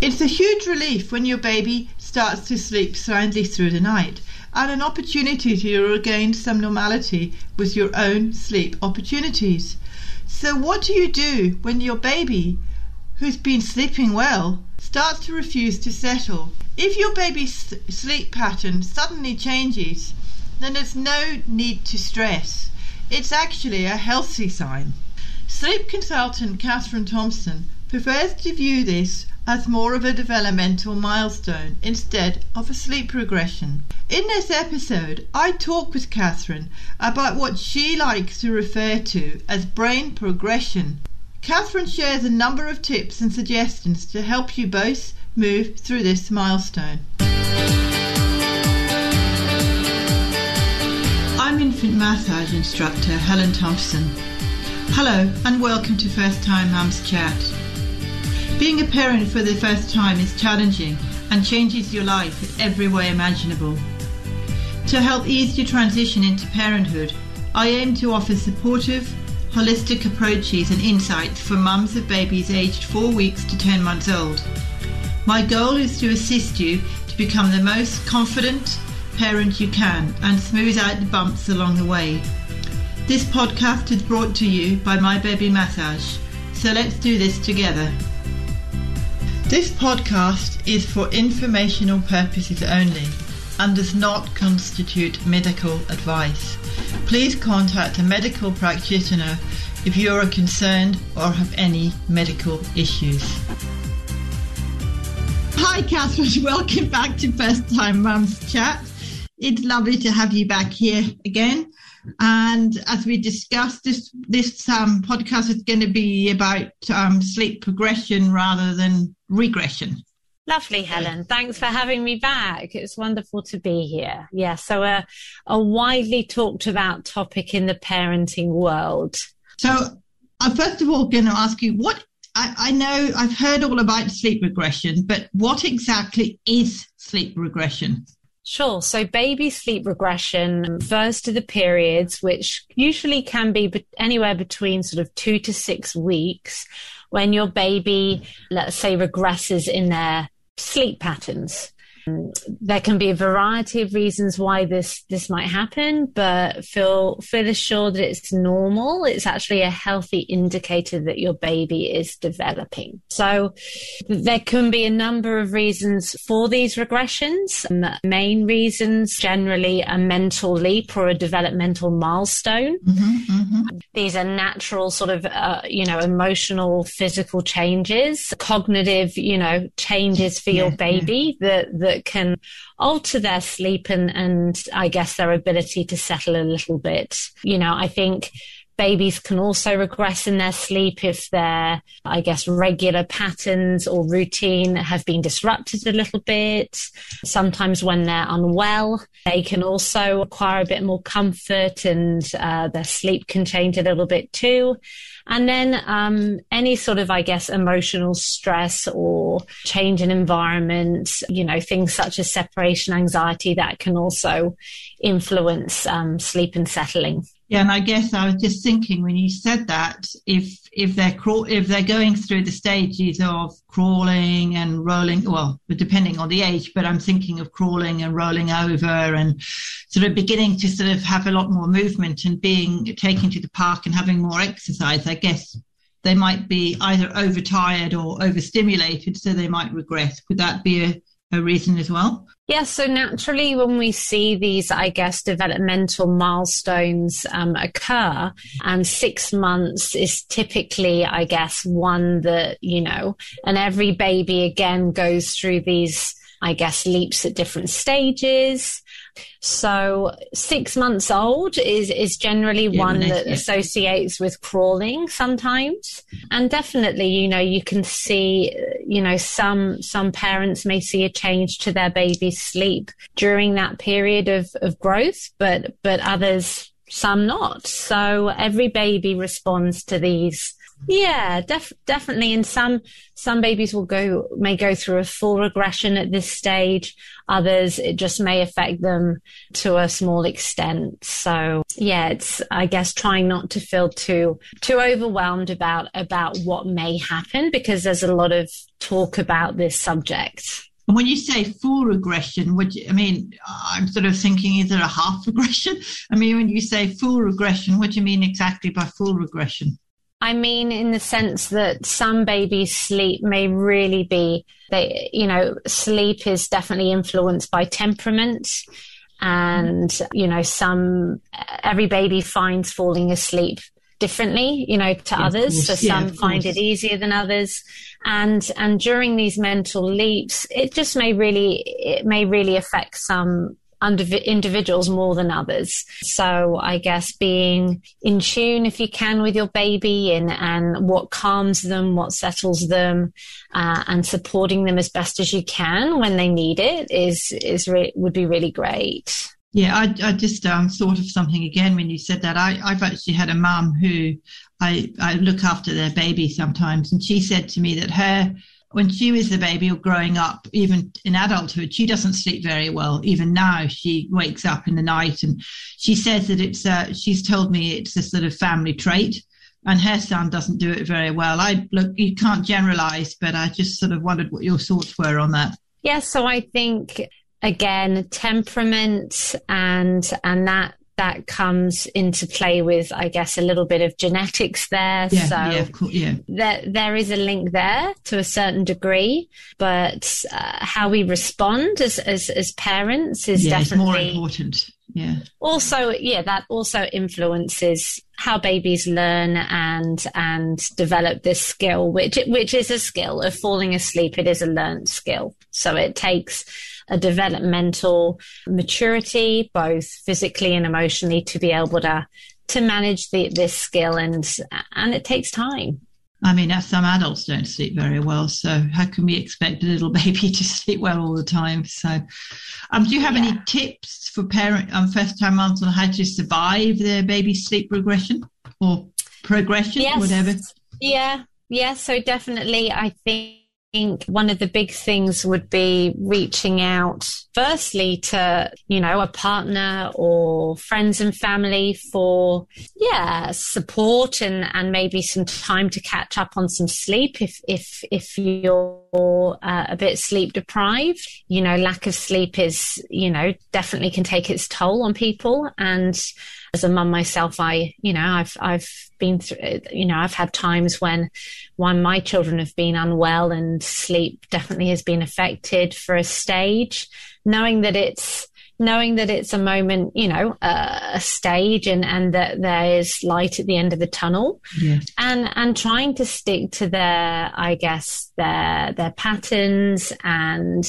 It's a huge relief when your baby starts to sleep soundly through the night and an opportunity to regain some normality with your own sleep opportunities. So, what do you do when your baby, who's been sleeping well, starts to refuse to settle? If your baby's sleep pattern suddenly changes, then there's no need to stress. It's actually a healthy sign. Sleep consultant Catherine Thompson prefers to view this as more of a developmental milestone instead of a sleep regression. In this episode, I talk with Catherine about what she likes to refer to as brain progression. Catherine shares a number of tips and suggestions to help you both move through this milestone. I'm infant massage instructor Helen Thompson. Hello and welcome to First Time Mums Chat. Being a parent for the first time is challenging and changes your life in every way imaginable. To help ease your transition into parenthood, I aim to offer supportive, holistic approaches and insights for mums of babies aged 4 weeks to 10 months old. My goal is to assist you to become the most confident parent you can and smooth out the bumps along the way. This podcast is brought to you by My Baby Massage, so let's do this together. This podcast is for informational purposes only and does not constitute medical advice. Please contact a medical practitioner if you are concerned or have any medical issues. Hi, Catherine. Welcome back to First Time Mums Chat. It's lovely to have you back here again. And as we discussed, this this um, podcast is going to be about um, sleep progression rather than regression. Lovely, Helen. Thanks for having me back. It's wonderful to be here. Yeah, so a, a widely talked about topic in the parenting world. So, I'm first of all going to ask you what I, I know I've heard all about sleep regression, but what exactly is sleep regression? Sure. So baby sleep regression refers to the periods, which usually can be anywhere between sort of two to six weeks when your baby, let's say, regresses in their sleep patterns. There can be a variety of reasons why this this might happen, but feel feel assured that it's normal. It's actually a healthy indicator that your baby is developing. So there can be a number of reasons for these regressions. The main reasons generally a mental leap or a developmental milestone. Mm-hmm, mm-hmm. These are natural sort of uh, you know emotional physical changes, cognitive you know changes for yeah, your baby yeah. that that that can alter their sleep and, and I guess their ability to settle a little bit. You know, I think babies can also regress in their sleep if their, I guess, regular patterns or routine have been disrupted a little bit. Sometimes when they're unwell, they can also acquire a bit more comfort and uh, their sleep can change a little bit too. And then um, any sort of, I guess, emotional stress or change in environment, you know, things such as separation anxiety that can also influence um, sleep and settling. Yeah, and I guess I was just thinking when you said that, if if they're if they're going through the stages of crawling and rolling, well, depending on the age, but I'm thinking of crawling and rolling over and sort of beginning to sort of have a lot more movement and being taken to the park and having more exercise. I guess they might be either overtired or overstimulated, so they might regress. Would that be a, a reason as well? Yeah, so naturally, when we see these, I guess, developmental milestones um, occur, and six months is typically, I guess, one that, you know, and every baby again goes through these, I guess, leaps at different stages. So six months old is, is generally yeah, one that yeah. associates with crawling sometimes. And definitely, you know, you can see, you know, some, some parents may see a change to their baby's sleep during that period of, of growth, but, but others, some not. So every baby responds to these Yeah, def- definitely. And some some babies will go may go through a full regression at this stage. Others, it just may affect them to a small extent. So yeah, it's I guess trying not to feel too too overwhelmed about about what may happen because there's a lot of talk about this subject. And when you say full regression, would you, I mean, I'm sort of thinking, is there a half regression? I mean, when you say full regression, what do you mean exactly by full regression? I mean, in the sense that some babies' sleep may really be, they, you know, sleep is definitely influenced by temperament. And, you know, some, every baby finds falling asleep differently, you know, to yeah, others. So some find it easier than others. And, and during these mental leaps, it just may really, it may really affect some individuals more than others. So I guess being in tune, if you can, with your baby and, and what calms them, what settles them, uh, and supporting them as best as you can when they need it is, is re- would be really great. Yeah, I, I just um, thought of something again when you said that. I, I've actually had a mum who I, I look after their baby sometimes, and she said to me that her when she was a baby or growing up, even in adulthood, she doesn't sleep very well. Even now, she wakes up in the night and she says that it's, uh, she's told me it's a sort of family trait and her son doesn't do it very well. I look, you can't generalize, but I just sort of wondered what your thoughts were on that. Yeah. So I think again, temperament and, and that that comes into play with, I guess, a little bit of genetics there. Yeah, so yeah, course, yeah. there, there is a link there to a certain degree, but uh, how we respond as, as, as parents is yeah, definitely more important. Yeah. Also, yeah, that also influences how babies learn and and develop this skill, which which is a skill of falling asleep. It is a learned skill, so it takes a developmental maturity, both physically and emotionally, to be able to to manage the, this skill, and and it takes time. I mean, some adults don't sleep very well, so how can we expect a little baby to sleep well all the time? So, um, do you have yeah. any tips for parent um, first-time moms on how to survive their baby sleep regression or progression, yes. whatever? Yeah, yeah. So definitely, I think think one of the big things would be reaching out firstly to, you know, a partner or friends and family for, yeah, support and, and maybe some time to catch up on some sleep if, if, if you're uh, a bit sleep deprived. You know, lack of sleep is, you know, definitely can take its toll on people. And as a mum myself, I, you know, I've, I've been through, you know, I've had times when, when my children have been unwell and sleep definitely has been affected for a stage, knowing that it's, knowing that it's a moment, you know, uh, a stage and, and that there is light at the end of the tunnel yeah. and, and trying to stick to their, I guess, their, their patterns and,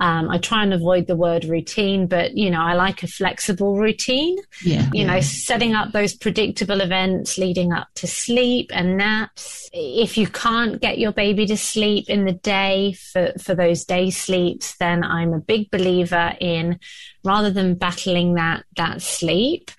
um, I try and avoid the word routine, but you know, I like a flexible routine. Yeah. You yeah. know, setting up those predictable events leading up to sleep and naps. If you can't get your baby to sleep in the day for, for those day sleeps, then I'm a big believer in rather than battling that, that sleep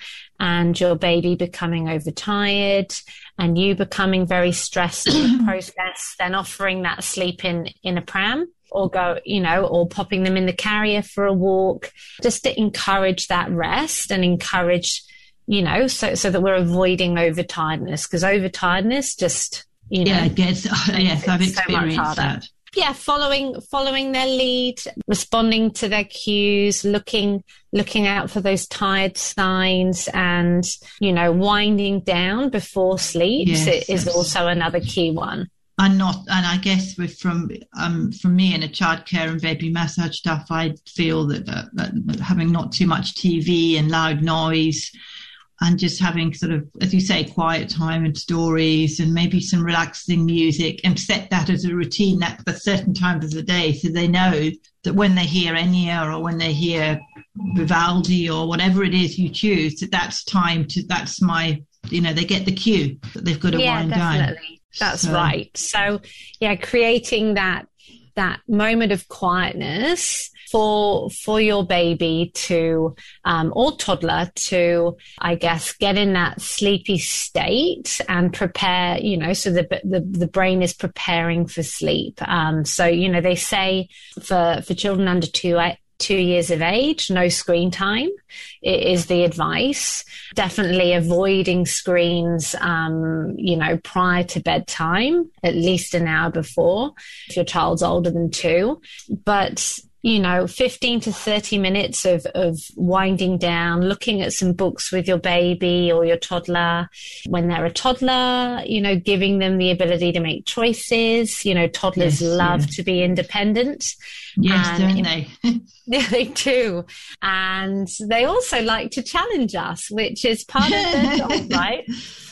and your baby becoming overtired and you becoming very stressed in the process, then offering that sleep in, in a pram or go, you know, or popping them in the carrier for a walk, just to encourage that rest and encourage, you know, so, so that we're avoiding overtiredness because overtiredness just, you know, yeah, it gets, yes, I've experienced so that. Yeah, following following their lead, responding to their cues, looking looking out for those tired signs, and you know, winding down before sleep yes, is also another key one. And not and I guess with from um from me and a childcare and baby massage stuff, I feel that, uh, that having not too much TV and loud noise and just having sort of, as you say, quiet time and stories and maybe some relaxing music and set that as a routine at a certain times of the day so they know that when they hear Enya or when they hear Vivaldi or whatever it is you choose, that that's time to, that's my, you know, they get the cue that they've got to yeah, wind definitely. down. That's so. right. So, yeah, creating that that moment of quietness for for your baby to um, or toddler to i guess get in that sleepy state and prepare you know so the the, the brain is preparing for sleep. Um, so you know they say for for children under two two years of age, no screen time is the advice. Definitely avoiding screens, um, you know, prior to bedtime, at least an hour before, if your child's older than two. But you know, 15 to 30 minutes of, of winding down, looking at some books with your baby or your toddler. When they're a toddler, you know, giving them the ability to make choices. You know, toddlers yes, love to be independent. Yes, and, don't they? yeah, they do. And they also like to challenge us, which is part of their job, right?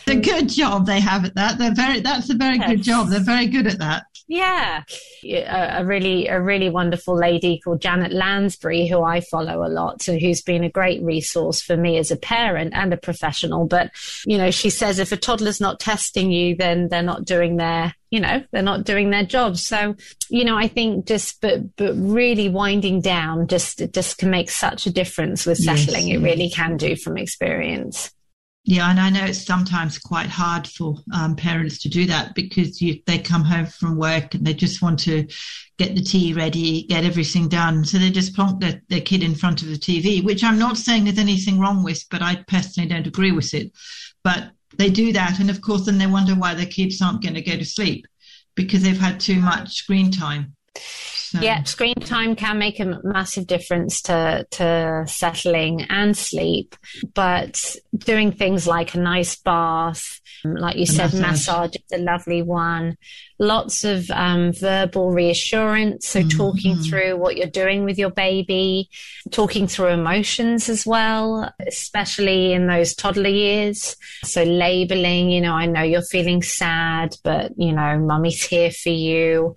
A good job they have at that. They're very, that's a very yes. good job. They're very good at that. Yeah, a, a, really a really wonderful lady called Janet Lansbury, who I follow a lot, and who's been a great resource for me as a parent and a professional. But you know, she says if a toddler's not testing you, then they're not doing their you know they're not doing their job. So you know, I think just but but really winding down just just can make such a difference with settling. Yes. It really can do from experience. Yeah, and I know it's sometimes quite hard for um, parents to do that because you, they come home from work and they just want to get the tea ready, get everything done. So they just plonk their, their kid in front of the TV, which I'm not saying there's anything wrong with, but I personally don't agree with it. But they do that. And of course, then they wonder why their kids aren't going to go to sleep because they've had too much screen time. So. Yeah, screen time can make a massive difference to to settling and sleep, but doing things like a nice bath, like you said, massage. massage is a lovely one. Lots of um, verbal reassurance. So, mm-hmm. talking through what you're doing with your baby, talking through emotions as well, especially in those toddler years. So, labeling, you know, I know you're feeling sad, but, you know, mummy's here for you.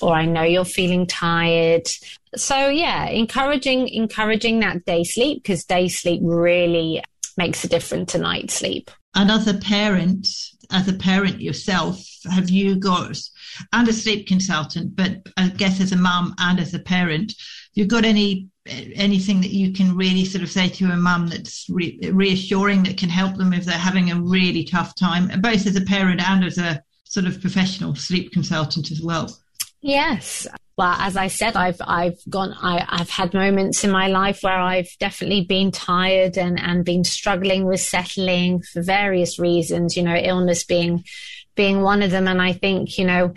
Or I know you're feeling tired so yeah encouraging encouraging that day sleep because day sleep really makes a difference to night sleep Another parent, as a parent yourself, have you got, and a sleep consultant, but I guess as a mum and as a parent, you've got any anything that you can really sort of say to a mum that's re- reassuring that can help them if they're having a really tough time, both as a parent and as a sort of professional sleep consultant as well? Yes. Well, as I said, I've I've gone I, I've had moments in my life where I've definitely been tired and, and been struggling with settling for various reasons, you know, illness being being one of them. And I think, you know,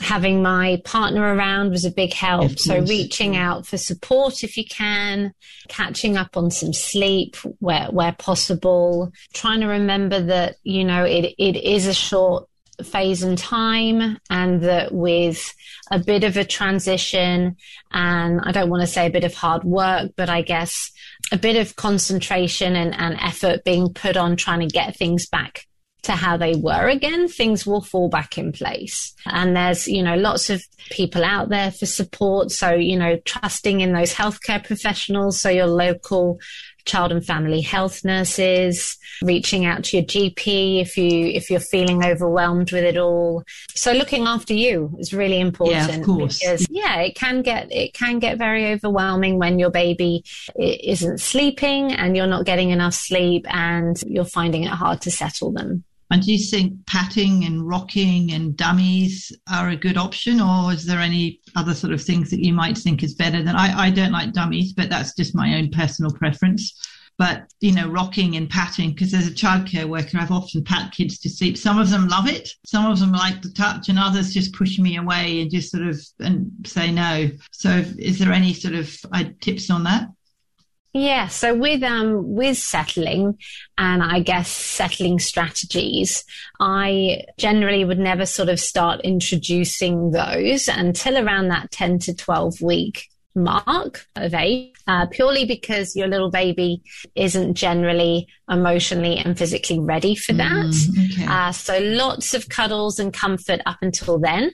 having my partner around was a big help. So reaching out for support if you can, catching up on some sleep where where possible, trying to remember that, you know, it it is a short phase and time and that with a bit of a transition and I don't want to say a bit of hard work, but I guess a bit of concentration and, and effort being put on trying to get things back to how they were again, things will fall back in place. And there's, you know, lots of people out there for support. So, you know, trusting in those healthcare professionals. So your local child and family health nurses, reaching out to your GP if you if you're feeling overwhelmed with it all. So looking after you is really important. Yeah, of course. Because yeah, it can get it can get very overwhelming when your baby isn't sleeping and you're not getting enough sleep and you're finding it hard to settle them. And do you think patting and rocking and dummies are a good option, or is there any other sort of things that you might think is better than? I, I don't like dummies, but that's just my own personal preference. But you know, rocking and patting, because as a childcare worker, I've often pat kids to sleep. Some of them love it, some of them like the touch, and others just push me away and just sort of and say no. So, is there any sort of uh, tips on that? Yeah, so with um with settling and I guess settling strategies, I generally would never sort of start introducing those until around that 10 to 12 week mark of age, uh, purely because your little baby isn't generally emotionally and physically ready for that. Mm, okay. uh, so lots of cuddles and comfort up until then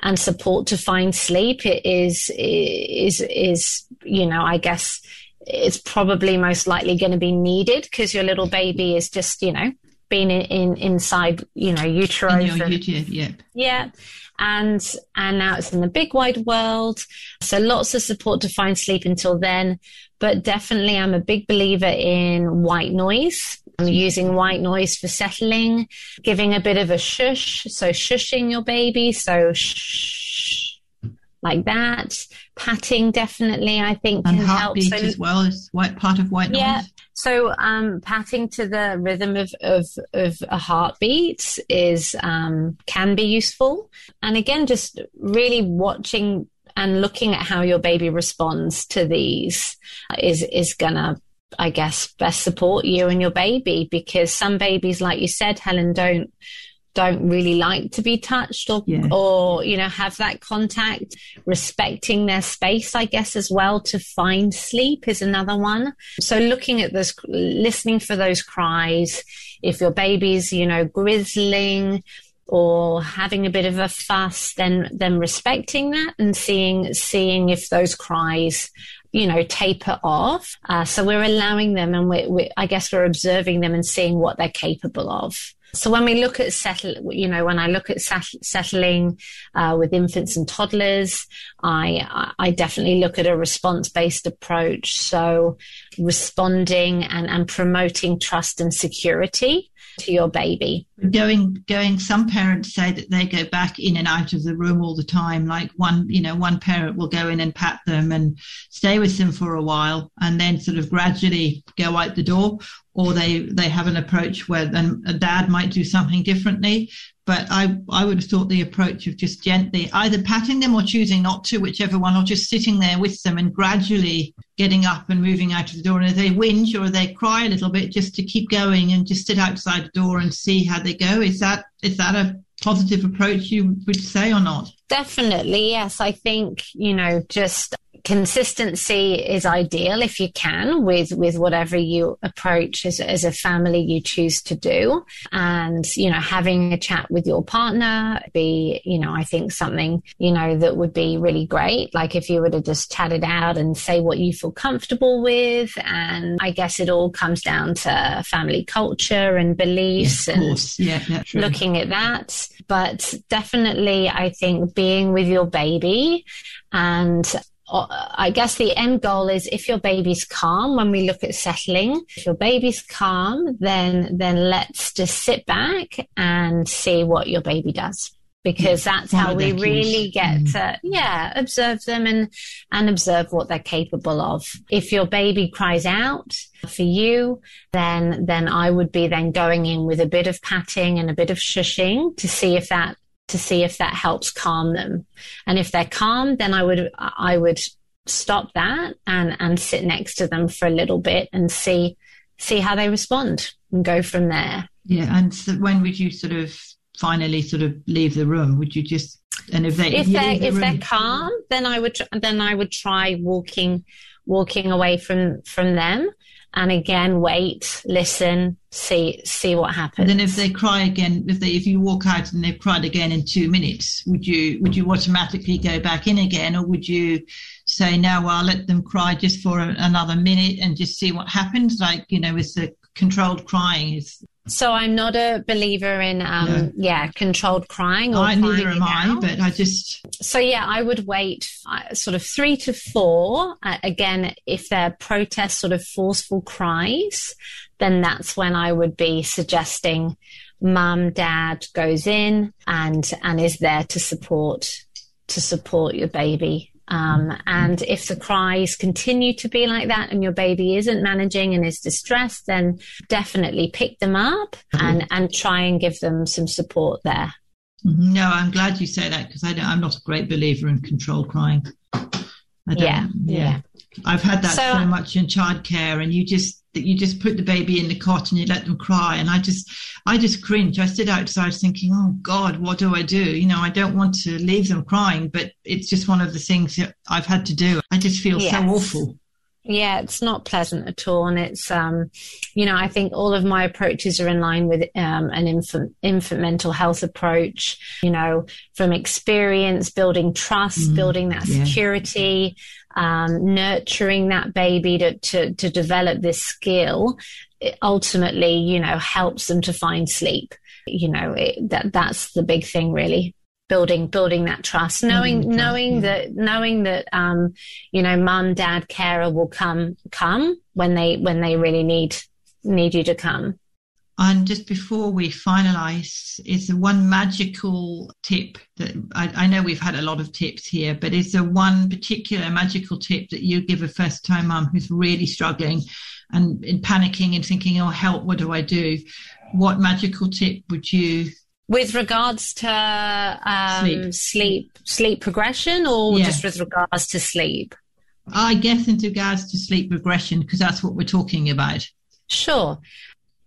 and support to find sleep it is is is you know i guess it's probably most likely going to be needed because your little baby is just, you know, being in, in inside, you know, utero. In your yep. Yeah. And, and now it's in the big wide world. So lots of support to find sleep until then. But definitely I'm a big believer in white noise. I'm using white noise for settling, giving a bit of a shush. So shushing your baby. So shh, like that. Patting definitely, I think, and can help. So, as well as white part of white noise. Yeah. So um, patting to the rhythm of, of, of a heartbeat is um, can be useful. And again, just really watching and looking at how your baby responds to these is is gonna I guess best support you and your baby because some babies, like you said, Helen, don't don't really like to be touched or yeah. or you know have that contact respecting their space i guess as well to find sleep is another one so looking at this listening for those cries if your baby's you know grizzling or having a bit of a fuss then then respecting that and seeing seeing if those cries you know taper off. Uh, so we're allowing them and we, we i guess we're observing them and seeing what they're capable of. So when we look at settle, you know, when I look at settling uh, with infants and toddlers, I I definitely look at a response based approach. So responding and, and promoting trust and security to your baby. Going, going. Some parents say that they go back in and out of the room all the time. Like one, you know, one parent will go in and pat them and stay with them for a while, and then sort of gradually go out the door. Or they they have an approach where then a dad might do something differently. But I I would have thought the approach of just gently either patting them or choosing not to, whichever one, or just sitting there with them and gradually getting up and moving out of the door. And if they whinge or they cry a little bit, just to keep going and just sit outside the door and see how they go. Is that is that a positive approach you would say or not? Definitely, yes. I think, you know, just consistency is ideal if you can with with whatever you approach as, as a family you choose to do. And you know having a chat with your partner be you know i think something you know that would be really great. Like if you were to just chat it out and say what you feel comfortable with and i guess it all comes down to family culture and beliefs and yeah, looking at that. But definitely i think being with your baby and I guess the end goal is if your baby's calm when we look at settling, if your baby's calm, then, then let's just sit back and see what your baby does. Because yeah, that's how we really get mm. to, yeah, observe them and, and observe what they're capable of. If your baby cries out for you, then, then I would be then going in with a bit of patting and a bit of shushing to see if that to see if that helps calm them. And if they're calm, then I would I would stop that and and sit next to them for a little bit and see see how they respond and go from there. Yeah, and so when would you sort of finally sort of leave the room? Would you just and if they if they the if room? they're calm, then I would then I would try walking walking away from from them and again wait listen see see what happens and then if they cry again if they if you walk out and they've cried again in two minutes would you would you automatically go back in again? Or would you say no well, i'll let them cry just for a, another minute and just see what happens? Like you know with the controlled crying is so I'm not a believer in, um, no. yeah, controlled crying. Or I neither am I, but I just. So yeah, I would wait uh, sort of three to four. Uh, again, if they're protest sort of forceful cries, then that's when I would be suggesting mum, dad goes in and and is there to support to support your baby um, and if the cries continue to be like that and your baby isn't managing and is distressed, then definitely pick them up mm-hmm. and, and try and give them some support there. Mm-hmm. No, I'm glad you say that because I'm not a great believer in controlled crying. Yeah, yeah, yeah. I've had that so, so much in childcare, and you just that you just put the baby in the cot and you let them cry. And I just, I just cringe. I stood outside thinking, oh God, what do I do? You know, I don't want to leave them crying, but it's just one of the things that I've had to do. I just feel yes. so awful. Yeah, it's not pleasant at all. And it's, um, you know, I think all of my approaches are in line with um, an infant, infant mental health approach, you know, from experience, building trust, mm, building that yeah. security, um, nurturing that baby to, to, to develop this skill ultimately, you know, helps them to find sleep. You know, it, that that's the big thing, really. Building, building that trust, knowing, trust, knowing yeah. that, knowing that, um, you know, mum, dad, carer will come, come when they, when they really need, need you to come. And just before we finalize, is the one magical tip that I, I, know we've had a lot of tips here, but is there one particular magical tip that you give a first time mum who's really struggling and, and panicking and thinking, oh, help, what do I do? What magical tip would you with regards to um, sleep. sleep. sleep progression or yes. just with regards to sleep i guess in regards to sleep regression because that's what we're talking about sure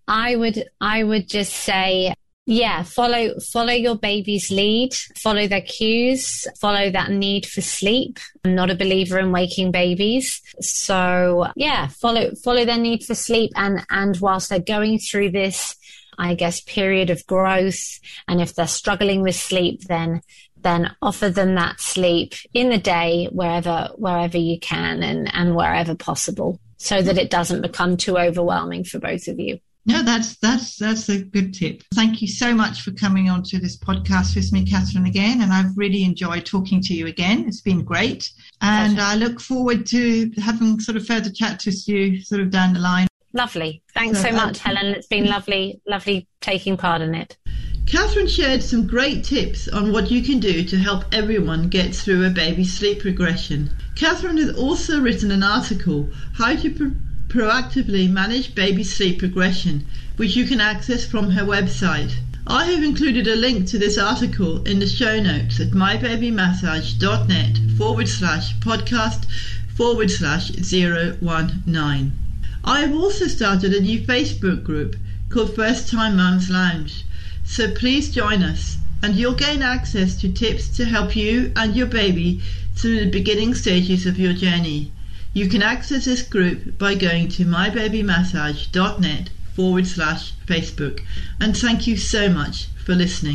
I would, I would just say, yeah, follow, follow your baby's lead, follow their cues, follow that need for sleep. I'm not a believer in waking babies. So yeah, follow, follow their need for sleep. And, and whilst they're going through this, I guess, period of growth, and if they're struggling with sleep, then then offer them that sleep in the day wherever wherever you can and, and wherever possible so that it doesn't become too overwhelming for both of you. No, that's that's that's a good tip. Thank you so much for coming on to this podcast with me, Catherine, again. And I've really enjoyed talking to you again. It's been great. And Pleasure. I look forward to having sort of further chat with you sort of down the line. Lovely. Thanks so, so much, Helen. It's been lovely, lovely taking part in it. Catherine shared some great tips on what you can do to help everyone get through a baby sleep regression. Catherine has also written an article, How to Pre- proactively manage baby sleep regression, which you can access from her website. I have included a link to this article in the show notes at mybabymassage.net forward slash podcast forward slash 019. I have also started a new Facebook group called First Time Mums Lounge, so please join us and you'll gain access to tips to help you and your baby through the beginning stages of your journey. You can access this group by going to mybabymassage.net forward slash Facebook. And thank you so much for listening.